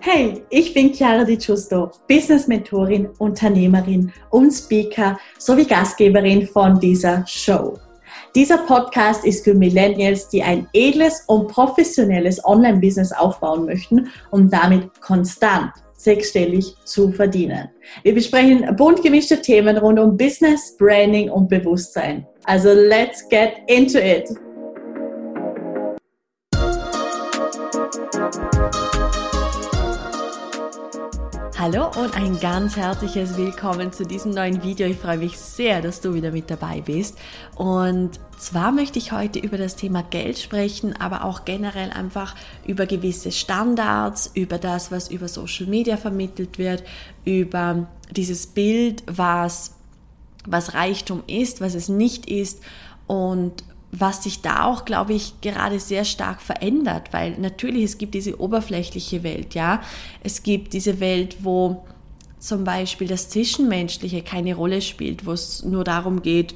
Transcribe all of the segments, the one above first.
Hey, ich bin Chiara Di Giusto, Business-Mentorin, Unternehmerin und Speaker sowie Gastgeberin von dieser Show. Dieser Podcast ist für Millennials, die ein edles und professionelles Online-Business aufbauen möchten, um damit konstant sechsstellig zu verdienen. Wir besprechen bunt gemischte Themen rund um Business, Branding und Bewusstsein. Also let's get into it! Hallo und ein ganz herzliches Willkommen zu diesem neuen Video. Ich freue mich sehr, dass du wieder mit dabei bist. Und zwar möchte ich heute über das Thema Geld sprechen, aber auch generell einfach über gewisse Standards, über das, was über Social Media vermittelt wird, über dieses Bild, was, was Reichtum ist, was es nicht ist und was sich da auch, glaube ich, gerade sehr stark verändert, weil natürlich es gibt diese oberflächliche Welt, ja. Es gibt diese Welt, wo zum Beispiel das Zwischenmenschliche keine Rolle spielt, wo es nur darum geht,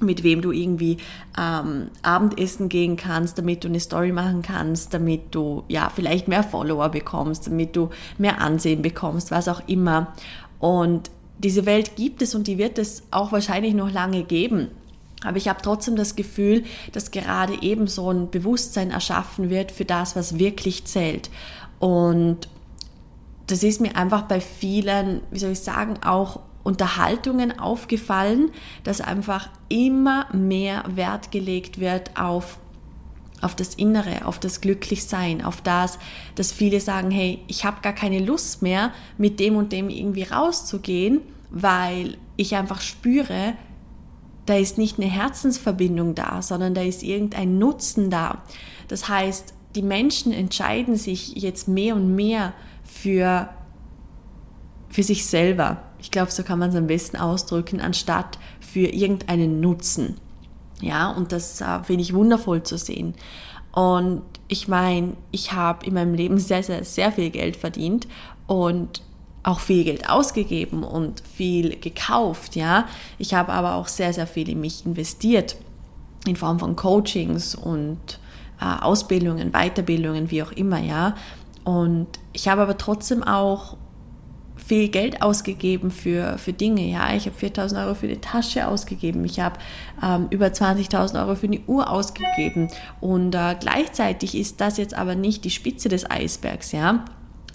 mit wem du irgendwie ähm, Abendessen gehen kannst, damit du eine Story machen kannst, damit du ja vielleicht mehr Follower bekommst, damit du mehr Ansehen bekommst, was auch immer. Und diese Welt gibt es und die wird es auch wahrscheinlich noch lange geben. Aber ich habe trotzdem das Gefühl, dass gerade eben so ein Bewusstsein erschaffen wird für das, was wirklich zählt. Und das ist mir einfach bei vielen, wie soll ich sagen, auch Unterhaltungen aufgefallen, dass einfach immer mehr Wert gelegt wird auf auf das Innere, auf das Glücklichsein, auf das, dass viele sagen, hey, ich habe gar keine Lust mehr, mit dem und dem irgendwie rauszugehen, weil ich einfach spüre, da ist nicht eine Herzensverbindung da, sondern da ist irgendein Nutzen da. Das heißt, die Menschen entscheiden sich jetzt mehr und mehr für, für sich selber. Ich glaube, so kann man es am besten ausdrücken, anstatt für irgendeinen Nutzen. Ja, und das äh, finde ich wundervoll zu sehen. Und ich meine, ich habe in meinem Leben sehr, sehr, sehr viel Geld verdient und auch viel Geld ausgegeben und viel gekauft, ja. Ich habe aber auch sehr, sehr viel in mich investiert in Form von Coachings und äh, Ausbildungen, Weiterbildungen, wie auch immer, ja. Und ich habe aber trotzdem auch viel Geld ausgegeben für, für Dinge. Ja, ich habe 4000 Euro für die Tasche ausgegeben. Ich habe ähm, über 20.000 Euro für eine Uhr ausgegeben. Und äh, gleichzeitig ist das jetzt aber nicht die Spitze des Eisbergs. Ja,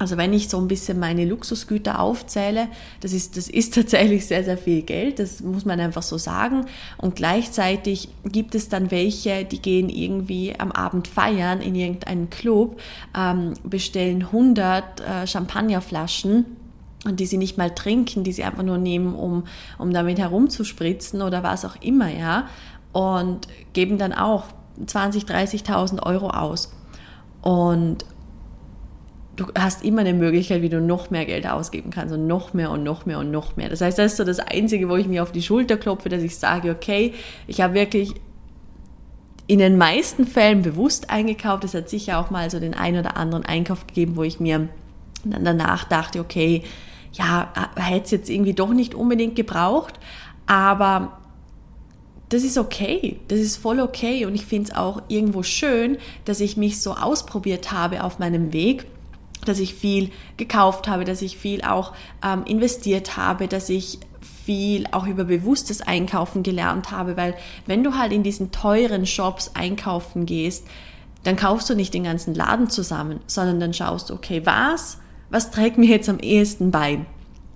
also wenn ich so ein bisschen meine Luxusgüter aufzähle, das ist, das ist tatsächlich sehr, sehr viel Geld, das muss man einfach so sagen. Und gleichzeitig gibt es dann welche, die gehen irgendwie am Abend feiern in irgendeinen Club, ähm, bestellen 100 äh, Champagnerflaschen und die sie nicht mal trinken, die sie einfach nur nehmen, um, um damit herumzuspritzen oder was auch immer, ja. Und geben dann auch 20, 30.000 Euro aus. Und du hast immer eine Möglichkeit, wie du noch mehr Geld ausgeben kannst und noch mehr und noch mehr und noch mehr. Das heißt, das ist so das Einzige, wo ich mir auf die Schulter klopfe, dass ich sage, okay, ich habe wirklich in den meisten Fällen bewusst eingekauft. Es hat sicher auch mal so den einen oder anderen Einkauf gegeben, wo ich mir dann danach dachte, okay, ja, hätte es jetzt irgendwie doch nicht unbedingt gebraucht, aber das ist okay, das ist voll okay und ich finde es auch irgendwo schön, dass ich mich so ausprobiert habe auf meinem Weg dass ich viel gekauft habe, dass ich viel auch ähm, investiert habe, dass ich viel auch über bewusstes Einkaufen gelernt habe, weil wenn du halt in diesen teuren Shops einkaufen gehst, dann kaufst du nicht den ganzen Laden zusammen, sondern dann schaust du, okay, was, was trägt mir jetzt am ehesten bei?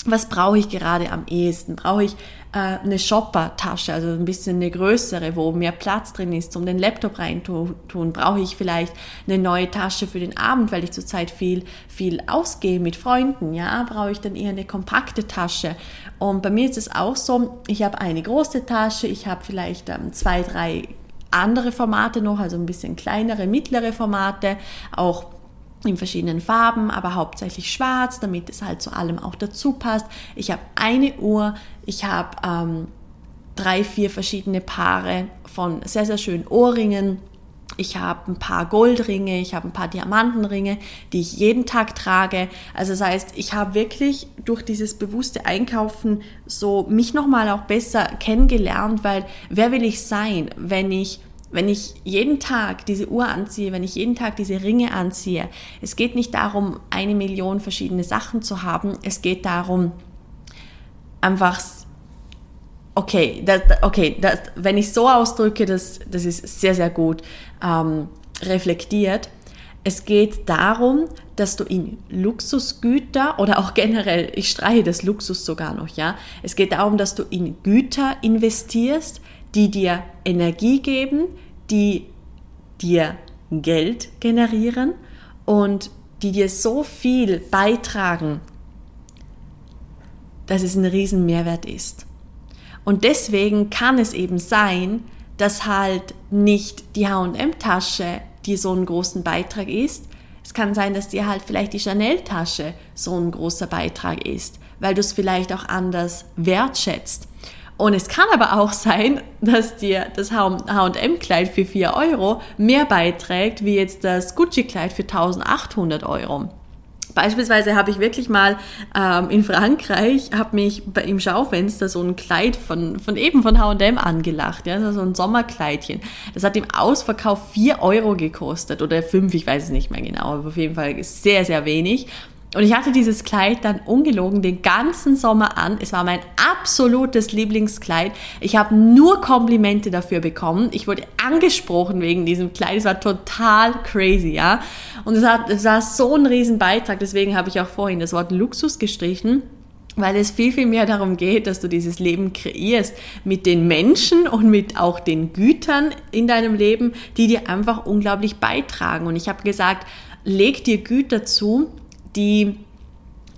was brauche ich gerade am ehesten? Brauche ich eine Shopper-Tasche, also ein bisschen eine größere, wo mehr Platz drin ist, um den Laptop reintun? Brauche ich vielleicht eine neue Tasche für den Abend, weil ich zurzeit viel, viel ausgehe mit Freunden? Ja, brauche ich dann eher eine kompakte Tasche? Und bei mir ist es auch so, ich habe eine große Tasche, ich habe vielleicht ähm, zwei, drei andere Formate noch, also ein bisschen kleinere, mittlere Formate, auch in verschiedenen Farben, aber hauptsächlich schwarz, damit es halt zu allem auch dazu passt. Ich habe eine Uhr, ich habe ähm, drei, vier verschiedene Paare von sehr, sehr schönen Ohrringen ich habe ein paar Goldringe, ich habe ein paar Diamantenringe, die ich jeden Tag trage. Also das heißt, ich habe wirklich durch dieses bewusste Einkaufen so mich nochmal auch besser kennengelernt, weil wer will ich sein, wenn ich wenn ich jeden Tag diese Uhr anziehe, wenn ich jeden Tag diese Ringe anziehe, es geht nicht darum, eine Million verschiedene Sachen zu haben. Es geht darum, einfach, okay, das, okay, das, wenn ich so ausdrücke, das, das ist sehr, sehr gut ähm, reflektiert. Es geht darum, dass du in Luxusgüter oder auch generell, ich streiche das Luxus sogar noch, ja. Es geht darum, dass du in Güter investierst, die dir Energie geben, die dir Geld generieren und die dir so viel beitragen, dass es ein riesen Mehrwert ist. Und deswegen kann es eben sein, dass halt nicht die H&M-Tasche dir so einen großen Beitrag ist. Es kann sein, dass dir halt vielleicht die Chanel-Tasche so ein großer Beitrag ist, weil du es vielleicht auch anders wertschätzt. Und es kann aber auch sein, dass dir das H&M-Kleid für 4 Euro mehr beiträgt, wie jetzt das Gucci-Kleid für 1800 Euro. Beispielsweise habe ich wirklich mal ähm, in Frankreich, habe mich bei, im Schaufenster so ein Kleid von, von eben von H&M angelacht, ja, so ein Sommerkleidchen. Das hat im Ausverkauf 4 Euro gekostet oder 5, ich weiß es nicht mehr genau, aber auf jeden Fall sehr, sehr wenig. Und ich hatte dieses Kleid dann ungelogen den ganzen Sommer an. Es war mein absolutes Lieblingskleid. Ich habe nur Komplimente dafür bekommen. Ich wurde angesprochen wegen diesem Kleid. Es war total crazy, ja. Und es, hat, es war so ein Riesenbeitrag. Deswegen habe ich auch vorhin das Wort Luxus gestrichen weil es viel, viel mehr darum geht, dass du dieses Leben kreierst mit den Menschen und mit auch den Gütern in deinem Leben, die dir einfach unglaublich beitragen. Und ich habe gesagt, leg dir Güter zu, die,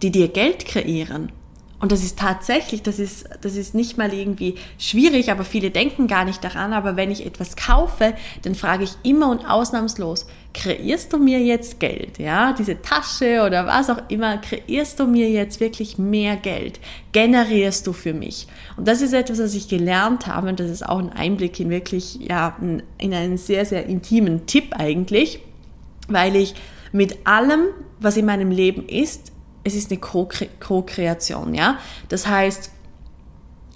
die dir Geld kreieren. Und das ist tatsächlich, das ist, das ist nicht mal irgendwie schwierig, aber viele denken gar nicht daran. Aber wenn ich etwas kaufe, dann frage ich immer und ausnahmslos, kreierst du mir jetzt Geld? Ja, diese Tasche oder was auch immer, kreierst du mir jetzt wirklich mehr Geld? Generierst du für mich? Und das ist etwas, was ich gelernt habe und das ist auch ein Einblick in wirklich, ja, in einen sehr, sehr intimen Tipp eigentlich, weil ich mit allem, was in meinem Leben ist, es ist eine Co-Kreation, ja. Das heißt,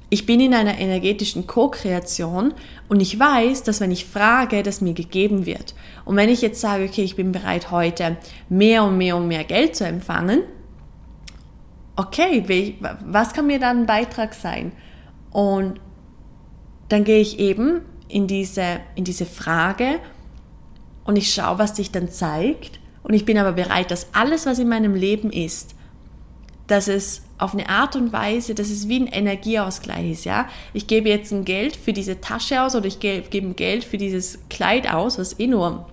ich bin in einer energetischen Co-Kreation und ich weiß, dass wenn ich frage, dass mir gegeben wird. Und wenn ich jetzt sage, okay, ich bin bereit heute mehr und mehr und mehr Geld zu empfangen, okay, was kann mir dann ein Beitrag sein? Und dann gehe ich eben in diese, in diese Frage und ich schaue, was sich dann zeigt und ich bin aber bereit, dass alles, was in meinem Leben ist, dass es auf eine Art und Weise, dass es wie ein Energieausgleich ist, ja. Ich gebe jetzt ein Geld für diese Tasche aus oder ich gebe, ein Geld für dieses Kleid aus, was eh nur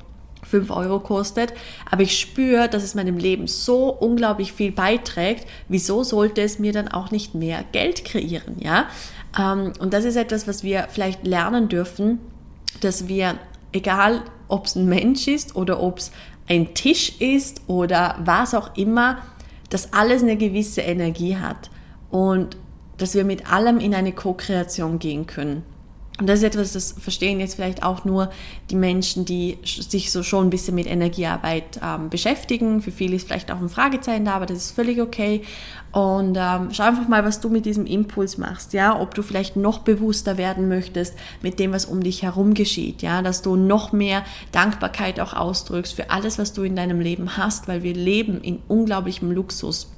5 Euro kostet, aber ich spüre, dass es meinem Leben so unglaublich viel beiträgt, wieso sollte es mir dann auch nicht mehr Geld kreieren, ja? Ähm, und das ist etwas, was wir vielleicht lernen dürfen, dass wir, egal ob es ein Mensch ist oder ob es ein Tisch ist oder was auch immer, dass alles eine gewisse Energie hat und dass wir mit allem in eine Co-Kreation gehen können. Und das ist etwas, das verstehen jetzt vielleicht auch nur die Menschen, die sich so schon ein bisschen mit Energiearbeit ähm, beschäftigen. Für viele ist vielleicht auch ein Fragezeichen da, aber das ist völlig okay. Und ähm, schau einfach mal, was du mit diesem Impuls machst, ja, ob du vielleicht noch bewusster werden möchtest mit dem, was um dich herum geschieht, ja, dass du noch mehr Dankbarkeit auch ausdrückst für alles, was du in deinem Leben hast, weil wir leben in unglaublichem Luxus.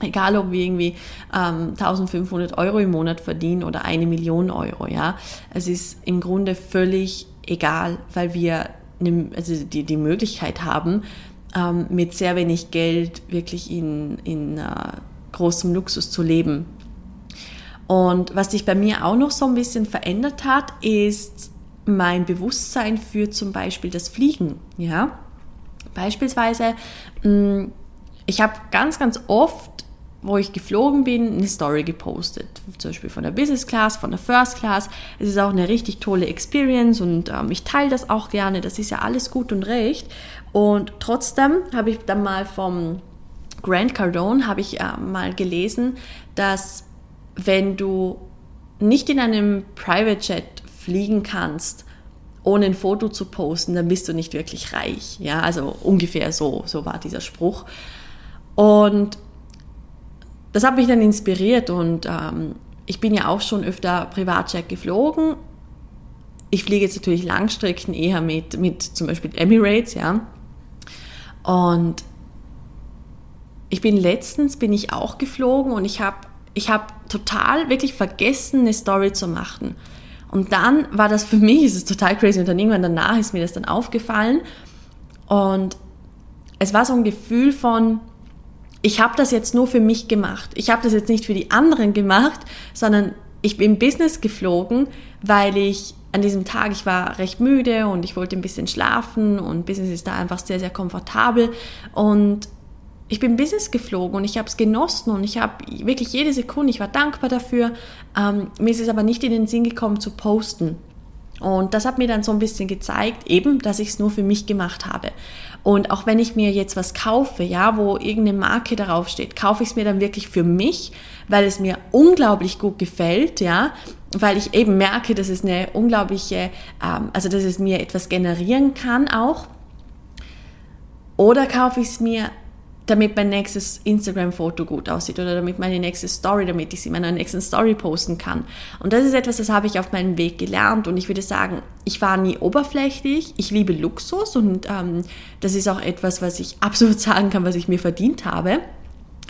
Egal, ob wir irgendwie ähm, 1500 Euro im Monat verdienen oder eine Million Euro, ja. Es ist im Grunde völlig egal, weil wir ne, also die, die Möglichkeit haben, ähm, mit sehr wenig Geld wirklich in, in äh, großem Luxus zu leben. Und was sich bei mir auch noch so ein bisschen verändert hat, ist mein Bewusstsein für zum Beispiel das Fliegen, ja. Beispielsweise, mm, ich habe ganz, ganz oft wo ich geflogen bin, eine Story gepostet. Zum Beispiel von der Business Class, von der First Class. Es ist auch eine richtig tolle Experience und ähm, ich teile das auch gerne. Das ist ja alles gut und recht. Und trotzdem habe ich dann mal vom Grant Cardone habe ich äh, mal gelesen, dass wenn du nicht in einem Private Jet fliegen kannst ohne ein Foto zu posten, dann bist du nicht wirklich reich. Ja, also ungefähr so, so war dieser Spruch. Und das hat mich dann inspiriert und ähm, ich bin ja auch schon öfter Privatjet geflogen. Ich fliege jetzt natürlich Langstrecken eher mit, mit zum Beispiel Emirates, ja. Und ich bin letztens bin ich auch geflogen und ich habe ich hab total wirklich vergessen, eine Story zu machen. Und dann war das für mich, es ist total crazy, und dann irgendwann danach ist mir das dann aufgefallen. Und es war so ein Gefühl von, ich habe das jetzt nur für mich gemacht. Ich habe das jetzt nicht für die anderen gemacht, sondern ich bin Business geflogen, weil ich an diesem Tag, ich war recht müde und ich wollte ein bisschen schlafen und Business ist da einfach sehr, sehr komfortabel. Und ich bin Business geflogen und ich habe es genossen und ich habe wirklich jede Sekunde, ich war dankbar dafür. Ähm, mir ist es aber nicht in den Sinn gekommen zu posten. Und das hat mir dann so ein bisschen gezeigt, eben, dass ich es nur für mich gemacht habe. Und auch wenn ich mir jetzt was kaufe, ja, wo irgendeine Marke darauf steht, kaufe ich es mir dann wirklich für mich, weil es mir unglaublich gut gefällt, ja, weil ich eben merke, dass es eine unglaubliche, ähm, also dass es mir etwas generieren kann auch. Oder kaufe ich es mir damit mein nächstes Instagram-Foto gut aussieht oder damit meine nächste Story, damit ich sie in meiner nächsten Story posten kann. Und das ist etwas, das habe ich auf meinem Weg gelernt und ich würde sagen, ich war nie oberflächlich, ich liebe Luxus und ähm, das ist auch etwas, was ich absolut sagen kann, was ich mir verdient habe.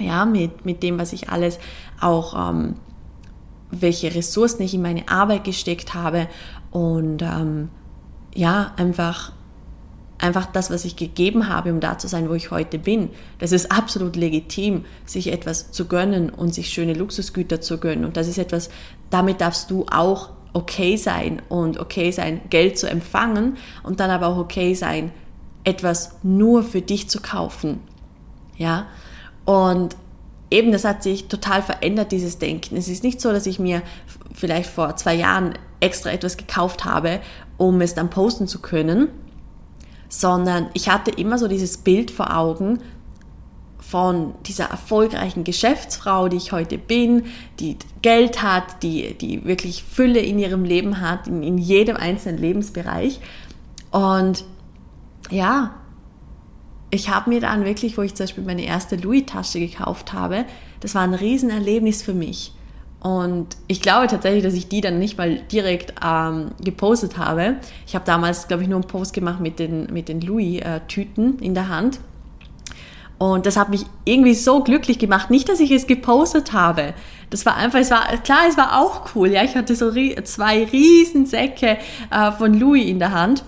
Ja, mit, mit dem, was ich alles auch, ähm, welche Ressourcen ich in meine Arbeit gesteckt habe und ähm, ja, einfach einfach das, was ich gegeben habe, um da zu sein, wo ich heute bin. Das ist absolut legitim, sich etwas zu gönnen und sich schöne Luxusgüter zu gönnen. Und das ist etwas, damit darfst du auch okay sein und okay sein, Geld zu empfangen und dann aber auch okay sein, etwas nur für dich zu kaufen. Ja? Und eben, das hat sich total verändert, dieses Denken. Es ist nicht so, dass ich mir vielleicht vor zwei Jahren extra etwas gekauft habe, um es dann posten zu können, sondern ich hatte immer so dieses Bild vor Augen von dieser erfolgreichen Geschäftsfrau, die ich heute bin, die Geld hat, die, die wirklich Fülle in ihrem Leben hat, in, in jedem einzelnen Lebensbereich. Und ja, ich habe mir dann wirklich, wo ich zum Beispiel meine erste Louis-Tasche gekauft habe, das war ein Riesenerlebnis für mich. Und ich glaube tatsächlich, dass ich die dann nicht mal direkt ähm, gepostet habe. Ich habe damals, glaube ich, nur einen Post gemacht mit den, mit den Louis-Tüten in der Hand. Und das hat mich irgendwie so glücklich gemacht. Nicht, dass ich es gepostet habe. Das war einfach, es war, klar, es war auch cool. Ja, ich hatte so zwei riesen Säcke äh, von Louis in der Hand.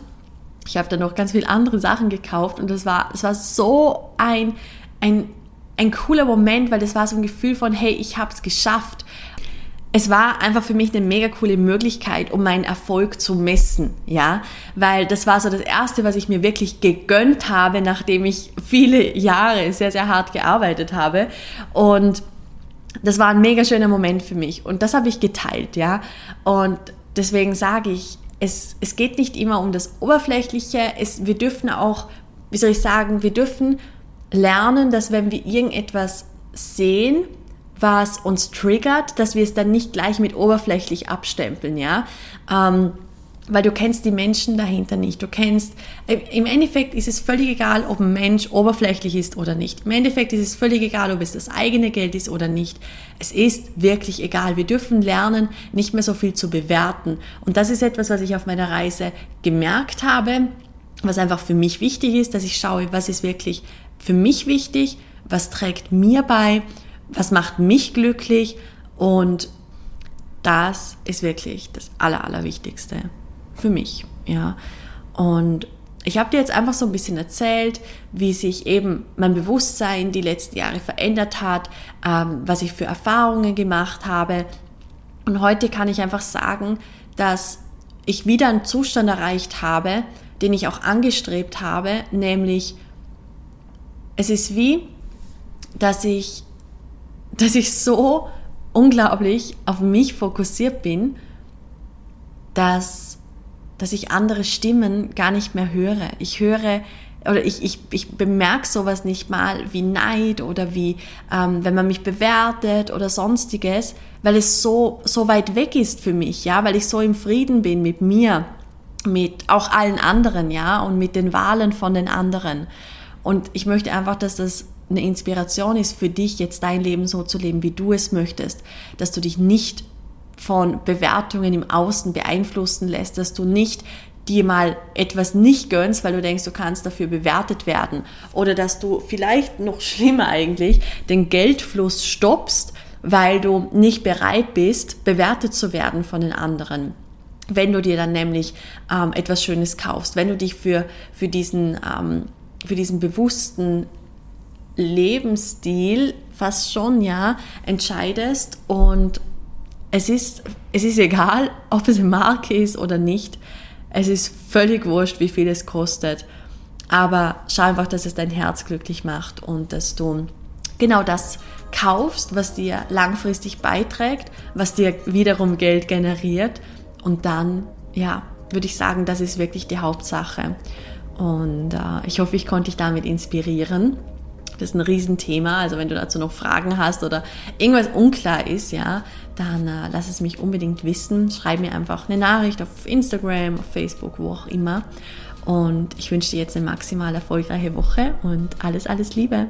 Ich habe dann noch ganz viele andere Sachen gekauft und das war, es war so ein, ein, ein cooler Moment, weil das war so ein Gefühl von, hey, ich habe es geschafft es war einfach für mich eine mega coole Möglichkeit, um meinen Erfolg zu messen, ja, weil das war so das erste, was ich mir wirklich gegönnt habe, nachdem ich viele Jahre sehr, sehr hart gearbeitet habe. Und das war ein mega schöner Moment für mich. Und das habe ich geteilt, ja, und deswegen sage ich, es, es geht nicht immer um das Oberflächliche, es, wir dürfen auch, wie soll ich sagen, wir dürfen lernen, dass wenn wir irgendetwas sehen, was uns triggert, dass wir es dann nicht gleich mit oberflächlich abstempeln, ja. Ähm, weil du kennst die Menschen dahinter nicht. Du kennst, äh, im Endeffekt ist es völlig egal, ob ein Mensch oberflächlich ist oder nicht. Im Endeffekt ist es völlig egal, ob es das eigene Geld ist oder nicht. Es ist wirklich egal. Wir dürfen lernen, nicht mehr so viel zu bewerten. Und das ist etwas, was ich auf meiner Reise gemerkt habe, was einfach für mich wichtig ist, dass ich schaue, was ist wirklich für mich wichtig, was trägt mir bei was macht mich glücklich und das ist wirklich das Aller, Allerwichtigste für mich, ja. Und ich habe dir jetzt einfach so ein bisschen erzählt, wie sich eben mein Bewusstsein die letzten Jahre verändert hat, ähm, was ich für Erfahrungen gemacht habe. Und heute kann ich einfach sagen, dass ich wieder einen Zustand erreicht habe, den ich auch angestrebt habe, nämlich es ist wie, dass ich dass ich so unglaublich auf mich fokussiert bin, dass, dass ich andere Stimmen gar nicht mehr höre. Ich höre oder ich, ich, ich bemerke sowas nicht mal wie Neid oder wie, ähm, wenn man mich bewertet oder sonstiges, weil es so, so weit weg ist für mich, ja, weil ich so im Frieden bin mit mir. mit auch allen anderen, ja, und mit den Wahlen von den anderen. Und ich möchte einfach, dass das eine Inspiration ist für dich, jetzt dein Leben so zu leben, wie du es möchtest, dass du dich nicht von Bewertungen im Außen beeinflussen lässt, dass du nicht dir mal etwas nicht gönnst, weil du denkst, du kannst dafür bewertet werden. Oder dass du vielleicht noch schlimmer eigentlich den Geldfluss stoppst, weil du nicht bereit bist, bewertet zu werden von den anderen. Wenn du dir dann nämlich ähm, etwas Schönes kaufst, wenn du dich für, für, diesen, ähm, für diesen bewussten Lebensstil fast schon ja entscheidest und es ist, es ist egal, ob es eine Marke ist oder nicht. Es ist völlig wurscht, wie viel es kostet. Aber schau einfach, dass es dein Herz glücklich macht und dass du genau das kaufst, was dir langfristig beiträgt, was dir wiederum Geld generiert und dann, ja, würde ich sagen, das ist wirklich die Hauptsache. Und äh, ich hoffe, ich konnte dich damit inspirieren. Das ist ein Riesenthema. Also wenn du dazu noch Fragen hast oder irgendwas unklar ist, ja, dann äh, lass es mich unbedingt wissen. Schreib mir einfach eine Nachricht auf Instagram, auf Facebook, wo auch immer. Und ich wünsche dir jetzt eine maximal erfolgreiche Woche und alles, alles Liebe.